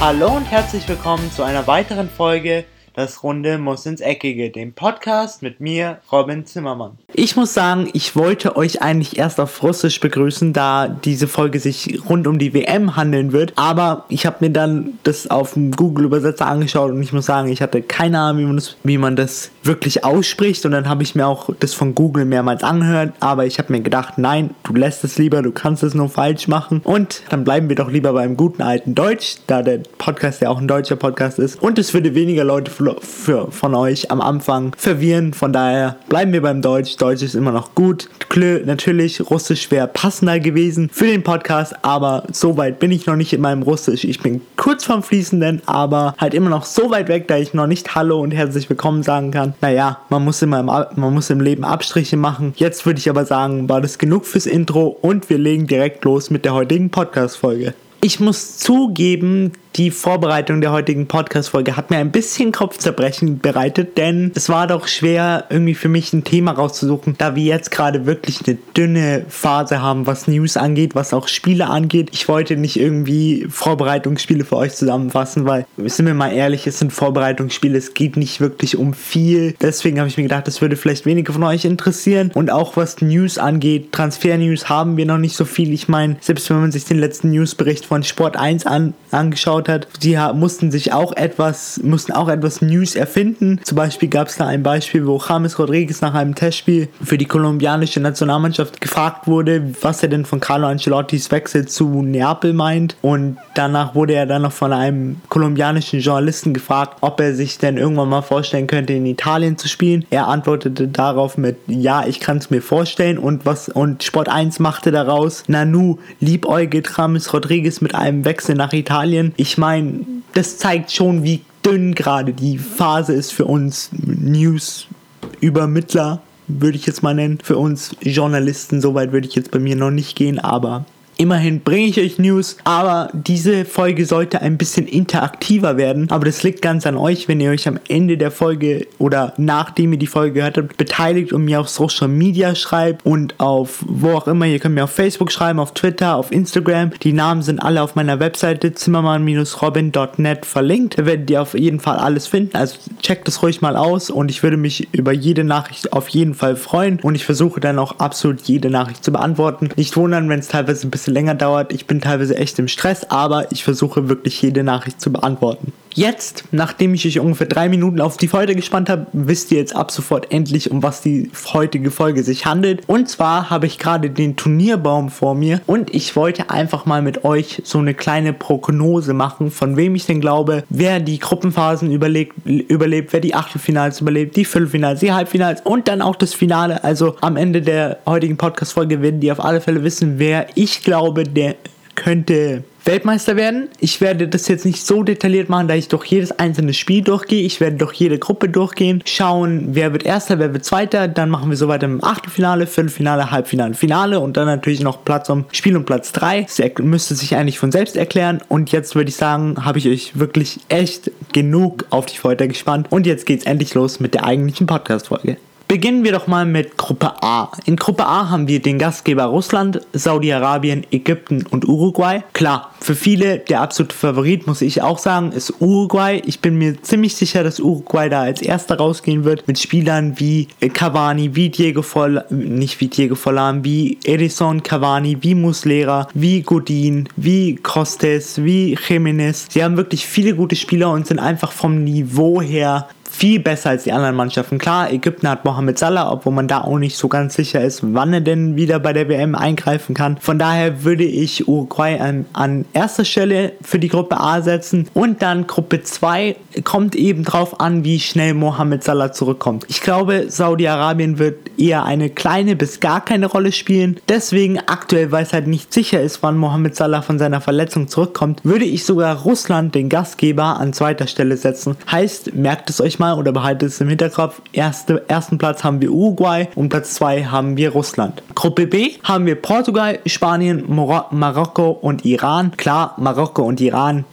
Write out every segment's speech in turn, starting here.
Hallo und herzlich willkommen zu einer weiteren Folge Das Runde muss ins Eckige, dem Podcast mit mir, Robin Zimmermann. Ich muss sagen, ich wollte euch eigentlich erst auf Russisch begrüßen, da diese Folge sich rund um die WM handeln wird. Aber ich habe mir dann das auf dem Google-Übersetzer angeschaut und ich muss sagen, ich hatte keine Ahnung, wie man das, wie man das wirklich ausspricht. Und dann habe ich mir auch das von Google mehrmals angehört. Aber ich habe mir gedacht, nein, du lässt es lieber, du kannst es nur falsch machen. Und dann bleiben wir doch lieber beim guten alten Deutsch, da der Podcast ja auch ein deutscher Podcast ist. Und es würde weniger Leute für, für, von euch am Anfang verwirren. Von daher bleiben wir beim Deutsch. Deutsch ist immer noch gut. Klö, natürlich, Russisch wäre passender gewesen für den Podcast, aber so weit bin ich noch nicht in meinem Russisch. Ich bin kurz vom Fließenden, aber halt immer noch so weit weg, da ich noch nicht Hallo und herzlich willkommen sagen kann. Naja, man muss immer im, man muss im Leben Abstriche machen. Jetzt würde ich aber sagen, war das genug fürs Intro und wir legen direkt los mit der heutigen Podcast-Folge. Ich muss zugeben, die Vorbereitung der heutigen Podcast-Folge hat mir ein bisschen Kopfzerbrechen bereitet, denn es war doch schwer, irgendwie für mich ein Thema rauszusuchen, da wir jetzt gerade wirklich eine dünne Phase haben, was News angeht, was auch Spiele angeht. Ich wollte nicht irgendwie Vorbereitungsspiele für euch zusammenfassen, weil, sind wir mal ehrlich, es sind Vorbereitungsspiele, es geht nicht wirklich um viel. Deswegen habe ich mir gedacht, das würde vielleicht wenige von euch interessieren. Und auch was News angeht, Transfer-News haben wir noch nicht so viel. Ich meine, selbst wenn man sich den letzten Newsbericht von Sport 1 an, angeschaut hat. Die mussten sich auch etwas, mussten auch etwas News erfinden. Zum Beispiel gab es da ein Beispiel, wo James Rodriguez nach einem Testspiel für die kolumbianische Nationalmannschaft gefragt wurde, was er denn von Carlo Ancelottis Wechsel zu Neapel meint. Und danach wurde er dann noch von einem kolumbianischen Journalisten gefragt, ob er sich denn irgendwann mal vorstellen könnte, in Italien zu spielen. Er antwortete darauf mit Ja, ich kann es mir vorstellen. Und was und Sport 1 machte daraus, Nanu liebäugelt James Rodriguez mit einem Wechsel nach Italien. Ich meine, das zeigt schon, wie dünn gerade die Phase ist für uns News-Übermittler, würde ich jetzt mal nennen. Für uns Journalisten, soweit würde ich jetzt bei mir noch nicht gehen, aber Immerhin bringe ich euch News, aber diese Folge sollte ein bisschen interaktiver werden. Aber das liegt ganz an euch, wenn ihr euch am Ende der Folge oder nachdem ihr die Folge gehört habt, beteiligt und mir auf Social Media schreibt und auf wo auch immer. Ihr könnt mir auf Facebook schreiben, auf Twitter, auf Instagram. Die Namen sind alle auf meiner Webseite zimmermann-robin.net verlinkt. Da werdet ihr auf jeden Fall alles finden. Also checkt es ruhig mal aus und ich würde mich über jede Nachricht auf jeden Fall freuen und ich versuche dann auch absolut jede Nachricht zu beantworten. Nicht wundern, wenn es teilweise ein bisschen bisschen länger dauert. Ich bin teilweise echt im Stress, aber ich versuche wirklich jede Nachricht zu beantworten. Jetzt, nachdem ich euch ungefähr drei Minuten auf die Folge gespannt habe, wisst ihr jetzt ab sofort endlich, um was die heutige Folge sich handelt. Und zwar habe ich gerade den Turnierbaum vor mir und ich wollte einfach mal mit euch so eine kleine Prognose machen, von wem ich denn glaube, wer die Gruppenphasen überlebt, überlebt wer die Achtelfinals überlebt, die Viertelfinals, die Halbfinals und dann auch das Finale. Also am Ende der heutigen Podcast-Folge werden die auf alle Fälle wissen, wer ich glaube, der könnte Weltmeister werden. Ich werde das jetzt nicht so detailliert machen, da ich durch jedes einzelne Spiel durchgehe. Ich werde durch jede Gruppe durchgehen, schauen, wer wird Erster, wer wird Zweiter. Dann machen wir so weiter im Achtelfinale, Viertelfinale, Halbfinale, Finale und dann natürlich noch Platz um Spiel um Platz 3. Das müsste sich eigentlich von selbst erklären. Und jetzt würde ich sagen, habe ich euch wirklich echt genug auf die Folter gespannt. Und jetzt geht's endlich los mit der eigentlichen Podcast-Folge. Beginnen wir doch mal mit Gruppe A. In Gruppe A haben wir den Gastgeber Russland, Saudi-Arabien, Ägypten und Uruguay. Klar, für viele der absolute Favorit, muss ich auch sagen, ist Uruguay. Ich bin mir ziemlich sicher, dass Uruguay da als erster rausgehen wird mit Spielern wie Cavani, wie Diego Forlan, nicht wie Diego Forlan, wie Edison Cavani, wie Muslera, wie Godin, wie Costes, wie Jimenez. Sie haben wirklich viele gute Spieler und sind einfach vom Niveau her viel besser als die anderen Mannschaften. Klar, Ägypten hat Mohamed Salah, obwohl man da auch nicht so ganz sicher ist, wann er denn wieder bei der WM eingreifen kann. Von daher würde ich Uruguay an, an erster Stelle für die Gruppe A setzen und dann Gruppe 2 kommt eben drauf an, wie schnell Mohamed Salah zurückkommt. Ich glaube, Saudi-Arabien wird eher eine kleine bis gar keine Rolle spielen. Deswegen aktuell, weil es halt nicht sicher ist, wann Mohamed Salah von seiner Verletzung zurückkommt, würde ich sogar Russland, den Gastgeber, an zweiter Stelle setzen. Heißt, merkt es euch mal, mal oder behaltet es im Hinterkopf. Erste, ersten Platz haben wir Uruguay und Platz 2 haben wir Russland. Gruppe B haben wir Portugal, Spanien, Mor Marokko und Iran. Klar, Marokko und Iran.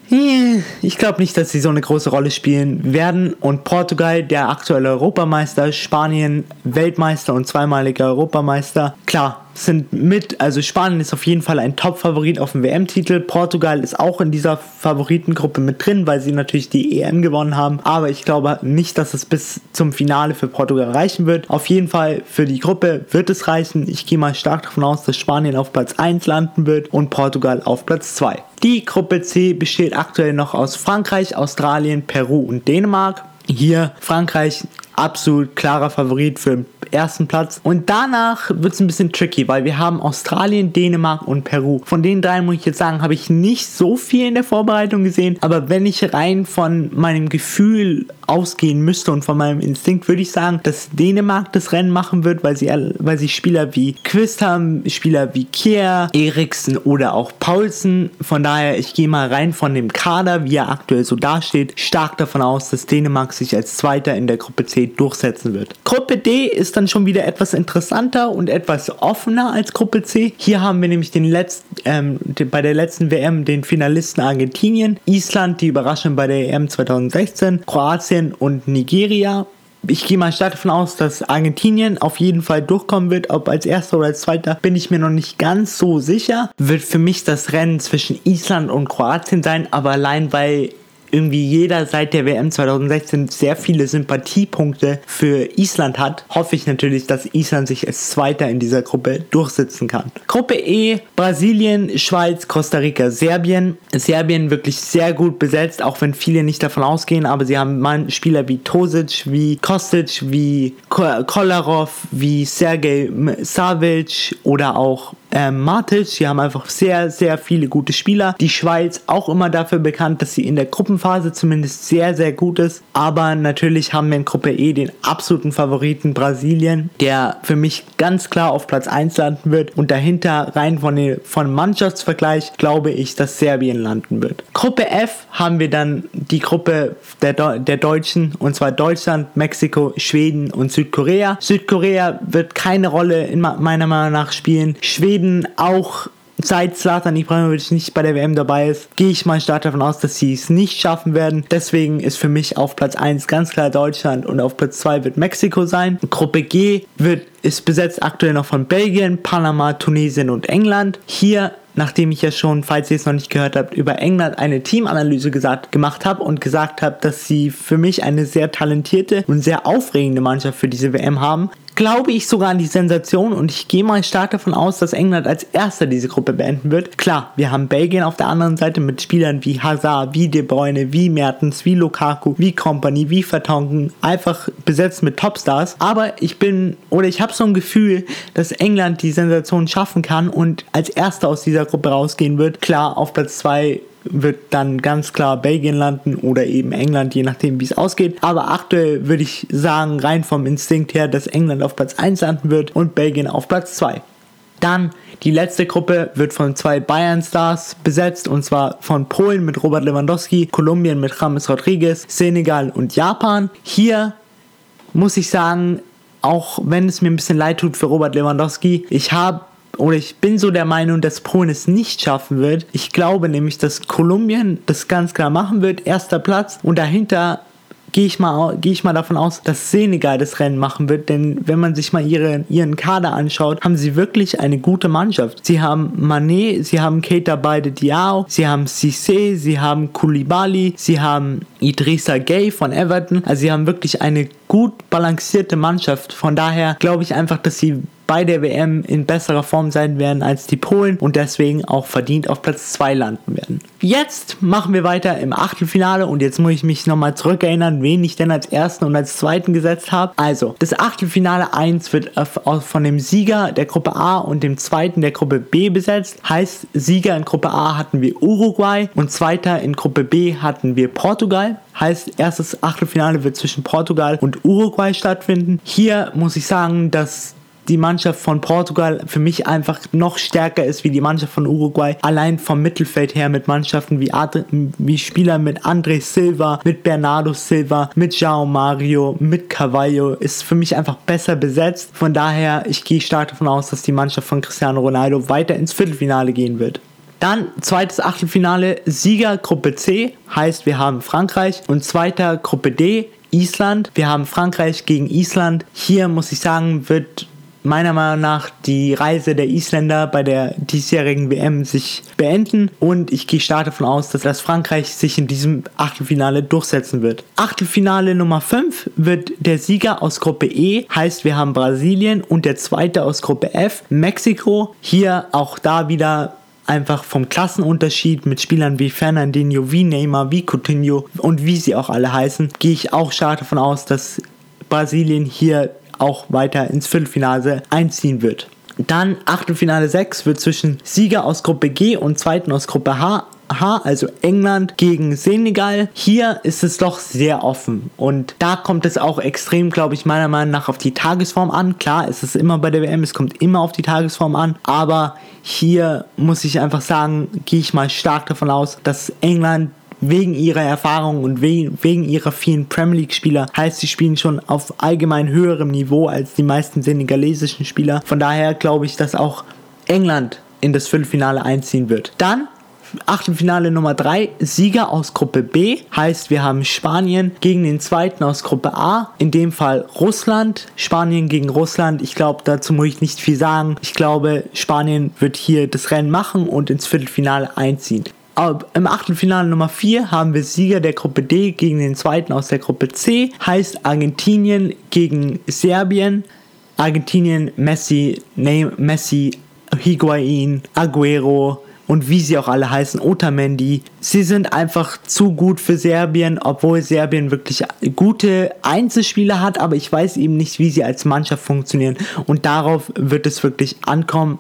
Ich glaube nicht, dass sie so eine große Rolle spielen werden. Und Portugal, der aktuelle Europameister, Spanien, Weltmeister und zweimaliger Europameister. Klar, sind mit, also Spanien ist auf jeden Fall ein Top-Favorit auf den WM-Titel. Portugal ist auch in dieser Favoritengruppe mit drin, weil sie natürlich die EM gewonnen haben. Aber ich glaube nicht, dass es bis zum Finale für Portugal reichen wird. Auf jeden Fall für die Gruppe wird es reichen. Ich gehe mal stark davon aus, dass Spanien auf Platz 1 landen wird und Portugal auf Platz 2. Die Gruppe C besteht aktuell noch aus Frankreich, Australien, Peru und Dänemark. Hier Frankreich absolut klarer Favorit für den ersten Platz. Und danach wird es ein bisschen tricky, weil wir haben Australien, Dänemark und Peru. Von den drei muss ich jetzt sagen, habe ich nicht so viel in der Vorbereitung gesehen. Aber wenn ich rein von meinem Gefühl ausgehen müsste und von meinem Instinkt, würde ich sagen, dass Dänemark das Rennen machen wird, weil sie, weil sie Spieler wie Quist haben, Spieler wie Kier, Eriksen oder auch Paulsen. Von daher, ich gehe mal rein von dem Kader, wie er aktuell so dasteht, stark davon aus, dass Dänemark sich als Zweiter in der Gruppe C durchsetzen wird. Gruppe D ist dann schon wieder etwas interessanter und etwas offener als Gruppe C. Hier haben wir nämlich den letzten, ähm, bei der letzten WM den Finalisten Argentinien, Island, die Überraschung bei der EM 2016, Kroatien und Nigeria ich gehe mal stark davon aus, dass Argentinien auf jeden Fall durchkommen wird. Ob als erster oder als zweiter, bin ich mir noch nicht ganz so sicher. Wird für mich das Rennen zwischen Island und Kroatien sein, aber allein weil irgendwie jeder seit der WM 2016 sehr viele Sympathiepunkte für Island hat, hoffe ich natürlich, dass Island sich als Zweiter in dieser Gruppe durchsetzen kann. Gruppe E, Brasilien, Schweiz, Costa Rica, Serbien. Serbien wirklich sehr gut besetzt, auch wenn viele nicht davon ausgehen, aber sie haben Spieler wie Tosic, wie Kostic, wie Kolarov, wie Sergej Savic oder auch ähm, Matic. Sie haben einfach sehr, sehr viele gute Spieler. Die Schweiz auch immer dafür bekannt, dass sie in der Gruppenphase zumindest sehr, sehr gut ist. Aber natürlich haben wir in Gruppe E den absoluten Favoriten Brasilien, der für mich ganz klar auf Platz 1 landen wird. Und dahinter rein von, den, von Mannschaftsvergleich glaube ich, dass Serbien landen wird. Gruppe F haben wir dann die Gruppe der, der Deutschen und zwar Deutschland, Mexiko, Schweden und Südkorea. Südkorea wird keine Rolle in meiner Meinung nach spielen. Schweden Schweden auch seit Zlatan Ibrahimovic nicht bei der WM dabei ist, gehe ich mal stark davon aus, dass sie es nicht schaffen werden. Deswegen ist für mich auf Platz 1 ganz klar Deutschland und auf Platz 2 wird Mexiko sein. Gruppe G wird, ist besetzt aktuell noch von Belgien, Panama, Tunesien und England. Hier nachdem ich ja schon, falls ihr es noch nicht gehört habt, über England eine Teamanalyse gesagt, gemacht habe und gesagt habe, dass sie für mich eine sehr talentierte und sehr aufregende Mannschaft für diese WM haben, glaube ich sogar an die Sensation und ich gehe mal stark davon aus, dass England als erster diese Gruppe beenden wird. Klar, wir haben Belgien auf der anderen Seite mit Spielern wie Hazard, wie De Bruyne, wie Mertens, wie Lukaku, wie Company, wie Vertonken, einfach besetzt mit Topstars. Aber ich bin oder ich habe so ein Gefühl, dass England die Sensation schaffen kann und als erster aus dieser Gruppe rausgehen wird. Klar, auf Platz 2 wird dann ganz klar Belgien landen oder eben England, je nachdem wie es ausgeht. Aber aktuell würde ich sagen, rein vom Instinkt her, dass England auf Platz 1 landen wird und Belgien auf Platz 2. Dann die letzte Gruppe wird von zwei Bayern-Stars besetzt und zwar von Polen mit Robert Lewandowski, Kolumbien mit James Rodriguez, Senegal und Japan. Hier muss ich sagen, auch wenn es mir ein bisschen leid tut für Robert Lewandowski, ich habe oder ich bin so der Meinung, dass Polen es nicht schaffen wird. Ich glaube nämlich, dass Kolumbien das ganz klar machen wird, erster Platz und dahinter gehe ich, mal, gehe ich mal davon aus, dass Senegal das Rennen machen wird, denn wenn man sich mal ihre, ihren Kader anschaut, haben sie wirklich eine gute Mannschaft. Sie haben Manet, sie haben Keita Beide Diao, sie haben Cissé, sie haben Koulibaly, sie haben Idrissa Gay von Everton, also sie haben wirklich eine gut balancierte Mannschaft. Von daher glaube ich einfach, dass sie bei der WM in besserer Form sein werden als die Polen und deswegen auch verdient auf Platz 2 landen werden. Jetzt machen wir weiter im Achtelfinale und jetzt muss ich mich nochmal zurückerinnern, wen ich denn als ersten und als zweiten gesetzt habe. Also, das Achtelfinale 1 wird von dem Sieger der Gruppe A und dem zweiten der Gruppe B besetzt. Heißt, Sieger in Gruppe A hatten wir Uruguay und zweiter in Gruppe B hatten wir Portugal. Heißt, erstes Achtelfinale wird zwischen Portugal und Uruguay stattfinden. Hier muss ich sagen, dass die Mannschaft von Portugal für mich einfach noch stärker ist wie die Mannschaft von Uruguay. Allein vom Mittelfeld her mit Mannschaften wie, Ad wie Spieler mit André Silva, mit Bernardo Silva, mit João Mario, mit Cavallo ist für mich einfach besser besetzt. Von daher, ich gehe stark davon aus, dass die Mannschaft von Cristiano Ronaldo weiter ins Viertelfinale gehen wird. Dann zweites Achtelfinale, Sieger Gruppe C, heißt wir haben Frankreich und zweiter Gruppe D, Island. Wir haben Frankreich gegen Island. Hier muss ich sagen, wird meiner Meinung nach die Reise der Isländer bei der diesjährigen WM sich beenden und ich gehe stark davon aus, dass das Frankreich sich in diesem Achtelfinale durchsetzen wird. Achtelfinale Nummer 5 wird der Sieger aus Gruppe E, heißt wir haben Brasilien und der zweite aus Gruppe F, Mexiko. Hier auch da wieder einfach vom Klassenunterschied mit Spielern wie Fernandinho, wie Neymar, wie Coutinho und wie sie auch alle heißen, gehe ich auch stark davon aus, dass Brasilien hier auch weiter ins Viertelfinale einziehen wird. Dann Achtelfinale 6 wird zwischen Sieger aus Gruppe G und Zweiten aus Gruppe H H, also England gegen Senegal. Hier ist es doch sehr offen und da kommt es auch extrem, glaube ich, meiner Meinung nach auf die Tagesform an. Klar, es ist immer bei der WM, es kommt immer auf die Tagesform an, aber hier muss ich einfach sagen, gehe ich mal stark davon aus, dass England wegen ihrer Erfahrung und wegen, ihrer vielen Premier League-Spieler heißt, sie spielen schon auf allgemein höherem Niveau als die meisten senegalesischen Spieler. Von daher glaube ich, dass auch England in das Viertelfinale einziehen wird. Dann Achtelfinale Nummer 3, Sieger aus Gruppe B, heißt wir haben Spanien gegen den zweiten aus Gruppe A, in dem Fall Russland. Spanien gegen Russland, ich glaube, dazu muss ich nicht viel sagen. Ich glaube, Spanien wird hier das Rennen machen und ins Viertelfinale einziehen. Im Achtelfinale Nummer 4 haben wir Sieger der Gruppe D gegen den zweiten aus der Gruppe C. Heißt Argentinien gegen Serbien. Argentinien, Messi, Ney Messi, Higuain, Aguero und wie sie auch alle heißen, Otamendi. Sie sind einfach zu gut für Serbien, obwohl Serbien wirklich gute Einzelspieler hat, aber ich weiß eben nicht, wie sie als Mannschaft funktionieren. Und darauf wird es wirklich ankommen.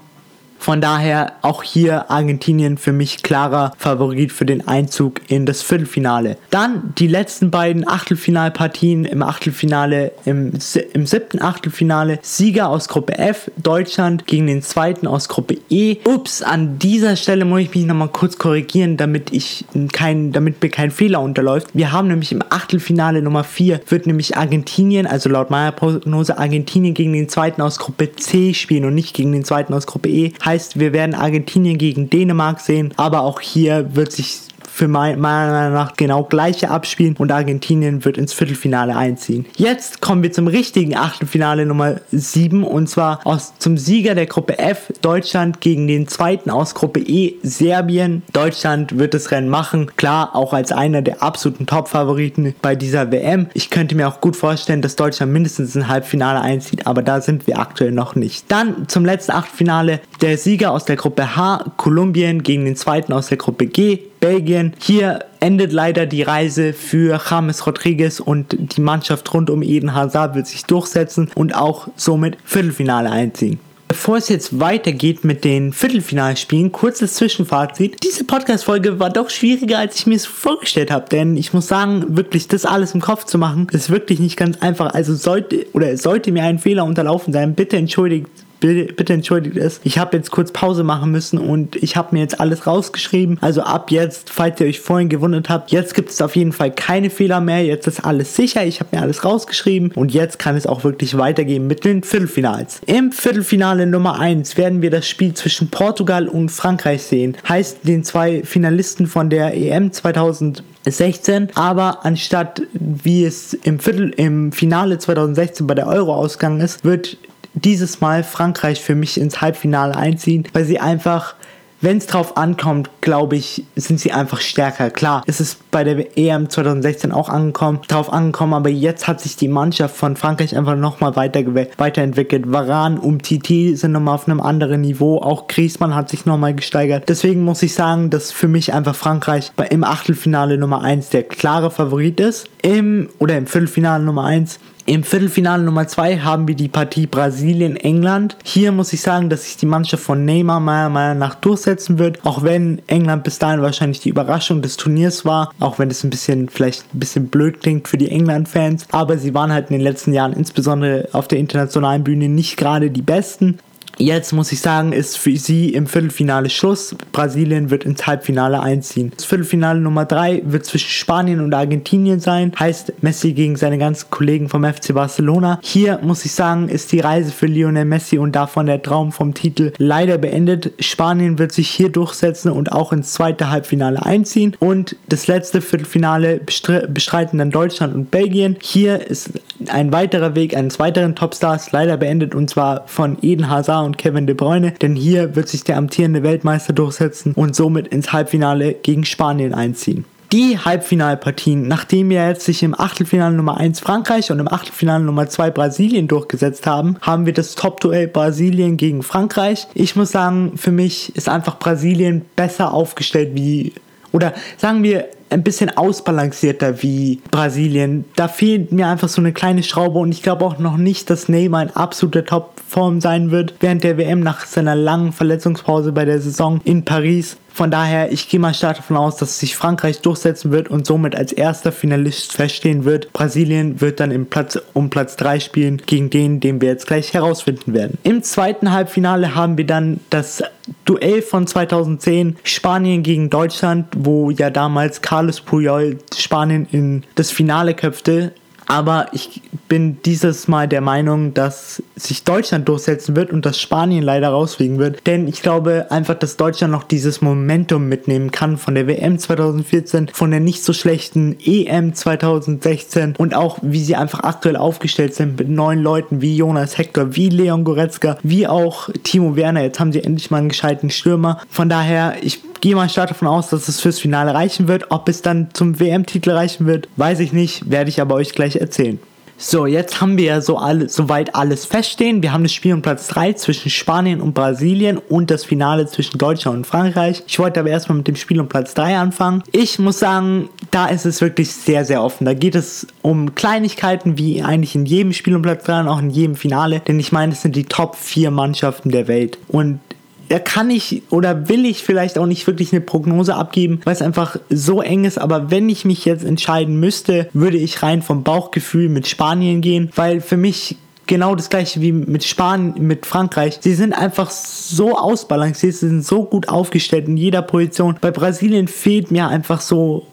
Von daher auch hier Argentinien für mich klarer Favorit für den Einzug in das Viertelfinale. Dann die letzten beiden Achtelfinalpartien im Achtelfinale, im, im siebten Achtelfinale. Sieger aus Gruppe F, Deutschland gegen den zweiten aus Gruppe E. Ups, an dieser Stelle muss ich mich nochmal kurz korrigieren, damit ich kein, damit mir kein Fehler unterläuft. Wir haben nämlich im Achtelfinale Nummer 4 wird nämlich Argentinien, also laut meiner Prognose Argentinien gegen den zweiten aus Gruppe C spielen und nicht gegen den zweiten aus Gruppe E. Heißt, wir werden Argentinien gegen Dänemark sehen, aber auch hier wird sich für meiner Meinung nach genau gleiche abspielen und Argentinien wird ins Viertelfinale einziehen. Jetzt kommen wir zum richtigen Achtelfinale Nummer 7 und zwar aus, zum Sieger der Gruppe F Deutschland gegen den zweiten aus Gruppe E Serbien. Deutschland wird das Rennen machen, klar auch als einer der absoluten Top-Favoriten bei dieser WM. Ich könnte mir auch gut vorstellen, dass Deutschland mindestens ein Halbfinale einzieht, aber da sind wir aktuell noch nicht. Dann zum letzten Achtelfinale der Sieger aus der Gruppe H Kolumbien gegen den zweiten aus der Gruppe G Belgien. Hier endet leider die Reise für James Rodriguez und die Mannschaft rund um Eden Hazard wird sich durchsetzen und auch somit Viertelfinale einziehen. Bevor es jetzt weitergeht mit den Viertelfinalspielen, kurzes Zwischenfazit. Diese Podcast-Folge war doch schwieriger, als ich mir es vorgestellt habe, denn ich muss sagen, wirklich das alles im Kopf zu machen, ist wirklich nicht ganz einfach. Also sollte oder sollte mir ein Fehler unterlaufen sein, bitte entschuldigt bitte, bitte entschuldigt es. Ich habe jetzt kurz Pause machen müssen und ich habe mir jetzt alles rausgeschrieben. Also ab jetzt, falls ihr euch vorhin gewundert habt, jetzt gibt es auf jeden Fall keine Fehler mehr. Jetzt ist alles sicher. Ich habe mir alles rausgeschrieben und jetzt kann es auch wirklich weitergehen mit den Viertelfinals. Im Viertelfinale Nummer 1 werden wir das Spiel zwischen Portugal und Frankreich sehen. Heißt den zwei Finalisten von der EM 2016, aber anstatt wie es im Viertel im Finale 2016 bei der Euro ausgegangen ist, wird dieses Mal Frankreich für mich ins Halbfinale einziehen, weil sie einfach wenn es drauf ankommt, glaube ich, sind sie einfach stärker. Klar, es ist bei der EM 2016 auch angekommen, drauf angekommen, aber jetzt hat sich die Mannschaft von Frankreich einfach nochmal weiter weiterentwickelt. Varan Titi sind nochmal auf einem anderen Niveau. Auch Griezmann hat sich nochmal gesteigert. Deswegen muss ich sagen, dass für mich einfach Frankreich im Achtelfinale Nummer 1 der klare Favorit ist. Im oder im Viertelfinale Nummer 1 im Viertelfinale Nummer 2 haben wir die Partie Brasilien-England. Hier muss ich sagen, dass sich die Mannschaft von Neymar meiner Meinung nach durchsetzen wird, auch wenn England bis dahin wahrscheinlich die Überraschung des Turniers war, auch wenn es ein bisschen vielleicht ein bisschen blöd klingt für die England-Fans, aber sie waren halt in den letzten Jahren insbesondere auf der internationalen Bühne nicht gerade die besten. Jetzt muss ich sagen, ist für sie im Viertelfinale Schluss. Brasilien wird ins Halbfinale einziehen. Das Viertelfinale Nummer 3 wird zwischen Spanien und Argentinien sein. Heißt Messi gegen seine ganzen Kollegen vom FC Barcelona. Hier muss ich sagen, ist die Reise für Lionel Messi und davon der Traum vom Titel leider beendet. Spanien wird sich hier durchsetzen und auch ins zweite Halbfinale einziehen. Und das letzte Viertelfinale bestreiten dann Deutschland und Belgien. Hier ist ein weiterer Weg eines weiteren Topstars leider beendet und zwar von Eden Hazard und Kevin De Bruyne, denn hier wird sich der amtierende Weltmeister durchsetzen und somit ins Halbfinale gegen Spanien einziehen die Halbfinalpartien, nachdem wir jetzt sich im Achtelfinale Nummer 1 Frankreich und im Achtelfinale Nummer 2 Brasilien durchgesetzt haben, haben wir das Top-Duell Brasilien gegen Frankreich. Ich muss sagen, für mich ist einfach Brasilien besser aufgestellt wie, oder sagen wir, ein bisschen ausbalancierter wie Brasilien. Da fehlt mir einfach so eine kleine Schraube und ich glaube auch noch nicht, dass Neymar in absoluter Topform sein wird während der WM nach seiner langen Verletzungspause bei der Saison in Paris. Von daher, ich gehe mal stark davon aus, dass sich Frankreich durchsetzen wird und somit als erster Finalist feststehen wird. Brasilien wird dann im Platz, um Platz 3 spielen gegen den, den wir jetzt gleich herausfinden werden. Im zweiten Halbfinale haben wir dann das Duell von 2010 Spanien gegen Deutschland, wo ja damals Carlos Puyol Spanien in das Finale köpfte aber ich bin dieses Mal der Meinung, dass sich Deutschland durchsetzen wird und dass Spanien leider rausfliegen wird. Denn ich glaube einfach, dass Deutschland noch dieses Momentum mitnehmen kann von der WM 2014, von der nicht so schlechten EM 2016 und auch wie sie einfach aktuell aufgestellt sind mit neuen Leuten wie Jonas Hector, wie Leon Goretzka, wie auch Timo Werner. Jetzt haben sie endlich mal einen gescheiten Stürmer. Von daher, ich gehe mal stark davon aus, dass es fürs Finale reichen wird. Ob es dann zum WM-Titel reichen wird, weiß ich nicht, werde ich aber euch gleich erzählen. So, jetzt haben wir ja so alle, soweit alles feststehen. Wir haben das Spiel um Platz 3 zwischen Spanien und Brasilien und das Finale zwischen Deutschland und Frankreich. Ich wollte aber erstmal mit dem Spiel um Platz 3 anfangen. Ich muss sagen, da ist es wirklich sehr, sehr offen. Da geht es um Kleinigkeiten wie eigentlich in jedem Spiel um Platz 3 und auch in jedem Finale. Denn ich meine, es sind die Top 4 Mannschaften der Welt. Und da kann ich oder will ich vielleicht auch nicht wirklich eine Prognose abgeben, weil es einfach so eng ist. Aber wenn ich mich jetzt entscheiden müsste, würde ich rein vom Bauchgefühl mit Spanien gehen, weil für mich genau das gleiche wie mit Spanien, mit Frankreich. Sie sind einfach so ausbalanciert, sie sind so gut aufgestellt in jeder Position. Bei Brasilien fehlt mir einfach so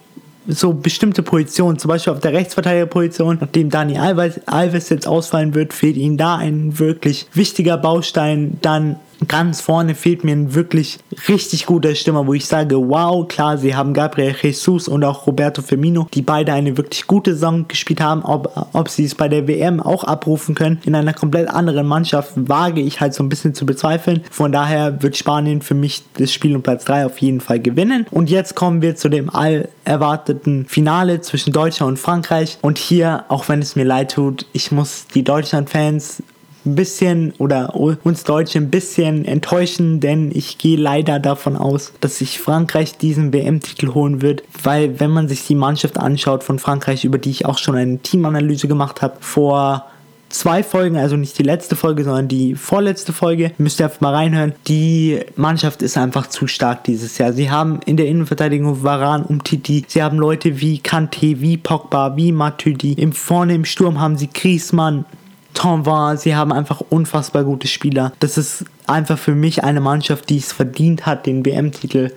so bestimmte Positionen, zum Beispiel auf der Rechtsverteidigerposition, nachdem Dani Alves, Alves jetzt ausfallen wird, fehlt ihnen da ein wirklich wichtiger Baustein. Dann ganz vorne fehlt mir ein wirklich richtig guter Stürmer, wo ich sage, wow, klar, sie haben Gabriel Jesus und auch Roberto Firmino, die beide eine wirklich gute Saison gespielt haben. Ob, ob sie es bei der WM auch abrufen können, in einer komplett anderen Mannschaft, wage ich halt so ein bisschen zu bezweifeln. Von daher wird Spanien für mich das Spiel um Platz 3 auf jeden Fall gewinnen. Und jetzt kommen wir zu dem all erwarteten Finale zwischen Deutschland und Frankreich. Und hier, auch wenn es mir leid tut, ich muss die Deutschland-Fans ein bisschen oder uns Deutsche ein bisschen enttäuschen, denn ich gehe leider davon aus, dass sich Frankreich diesen WM-Titel holen wird, weil wenn man sich die Mannschaft anschaut von Frankreich, über die ich auch schon eine Teamanalyse gemacht habe, vor zwei Folgen, also nicht die letzte Folge, sondern die vorletzte Folge. Müsst ihr einfach mal reinhören. Die Mannschaft ist einfach zu stark dieses Jahr. Sie haben in der Innenverteidigung Varan um Titi. Sie haben Leute wie Kante, wie Pogba, wie Matuidi. Im vorne im Sturm haben sie Griezmann, Tom war, sie haben einfach unfassbar gute Spieler. Das ist einfach für mich eine Mannschaft, die es verdient hat, den WM-Titel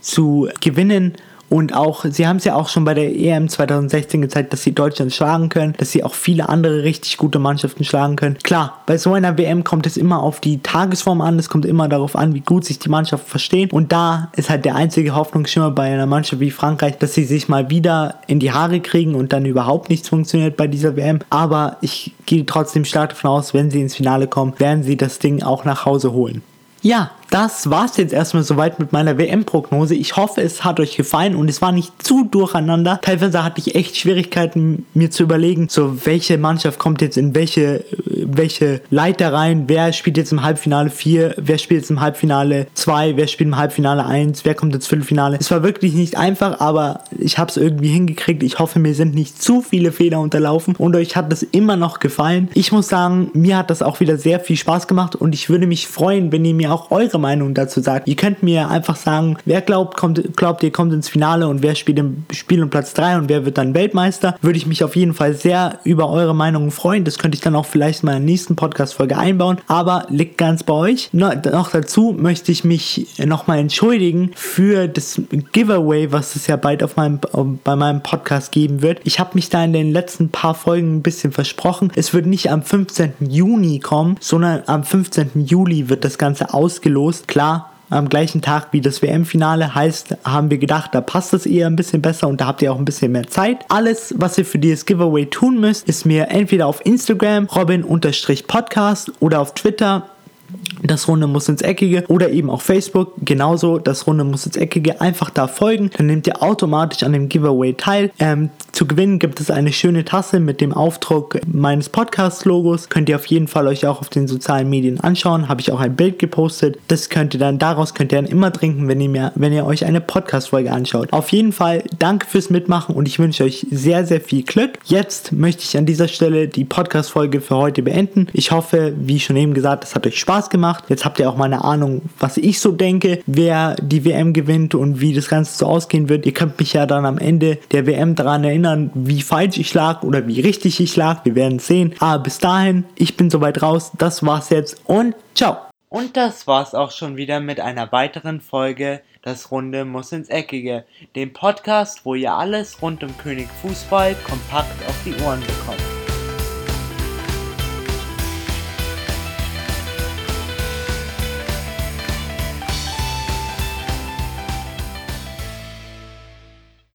zu gewinnen. Und auch, sie haben es ja auch schon bei der EM 2016 gezeigt, dass sie Deutschland schlagen können, dass sie auch viele andere richtig gute Mannschaften schlagen können. Klar, bei so einer WM kommt es immer auf die Tagesform an, es kommt immer darauf an, wie gut sich die Mannschaften verstehen. Und da ist halt der einzige Hoffnungsschimmer bei einer Mannschaft wie Frankreich, dass sie sich mal wieder in die Haare kriegen und dann überhaupt nichts funktioniert bei dieser WM. Aber ich gehe trotzdem stark davon aus, wenn sie ins Finale kommen, werden sie das Ding auch nach Hause holen. Ja, das war's jetzt erstmal soweit mit meiner WM-Prognose. Ich hoffe, es hat euch gefallen und es war nicht zu durcheinander. Teilweise hatte ich echt Schwierigkeiten, mir zu überlegen, so welche Mannschaft kommt jetzt in welche, welche Leiter rein, wer spielt jetzt im Halbfinale 4, wer spielt jetzt im Halbfinale 2, wer spielt im Halbfinale 1, wer kommt ins Viertelfinale. Es war wirklich nicht einfach, aber ich habe es irgendwie hingekriegt. Ich hoffe, mir sind nicht zu viele Fehler unterlaufen und euch hat das immer noch gefallen. Ich muss sagen, mir hat das auch wieder sehr viel Spaß gemacht und ich würde mich freuen, wenn ihr mir auch eure Meinung dazu sagt. Ihr könnt mir einfach sagen, wer glaubt, kommt, glaubt ihr kommt ins Finale und wer spielt im Spiel um Platz 3 und wer wird dann Weltmeister. Würde ich mich auf jeden Fall sehr über eure Meinungen freuen. Das könnte ich dann auch vielleicht mal in der nächsten Podcast-Folge einbauen. Aber liegt ganz bei euch. Noch dazu möchte ich mich nochmal entschuldigen für das Giveaway, was es ja bald auf meinem, bei meinem Podcast geben wird. Ich habe mich da in den letzten paar Folgen ein bisschen versprochen. Es wird nicht am 15. Juni kommen, sondern am 15. Juli wird das Ganze ausgelost. Klar, am gleichen Tag wie das WM-Finale. Heißt, haben wir gedacht, da passt es eher ein bisschen besser und da habt ihr auch ein bisschen mehr Zeit. Alles, was ihr für dieses Giveaway tun müsst, ist mir entweder auf Instagram robin-podcast oder auf Twitter das Runde muss ins Eckige oder eben auch Facebook genauso, das Runde muss ins Eckige, einfach da folgen, dann nehmt ihr automatisch an dem Giveaway teil. Ähm, zu gewinnen gibt es eine schöne Tasse mit dem Aufdruck meines Podcast-Logos, könnt ihr auf jeden Fall euch auch auf den sozialen Medien anschauen, habe ich auch ein Bild gepostet, das könnt ihr dann, daraus könnt ihr dann immer trinken, wenn ihr, mir, wenn ihr euch eine Podcast-Folge anschaut. Auf jeden Fall danke fürs Mitmachen und ich wünsche euch sehr, sehr viel Glück. Jetzt möchte ich an dieser Stelle die Podcast-Folge für heute beenden. Ich hoffe, wie schon eben gesagt, es hat euch Spaß gemacht gemacht. Jetzt habt ihr auch mal eine Ahnung, was ich so denke, wer die WM gewinnt und wie das Ganze so ausgehen wird. Ihr könnt mich ja dann am Ende der WM daran erinnern, wie falsch ich lag oder wie richtig ich lag. Wir werden sehen. Aber bis dahin, ich bin soweit raus. Das war's jetzt und ciao. Und das war's auch schon wieder mit einer weiteren Folge Das Runde muss ins Eckige, dem Podcast, wo ihr alles rund um König Fußball kompakt auf die Ohren bekommt.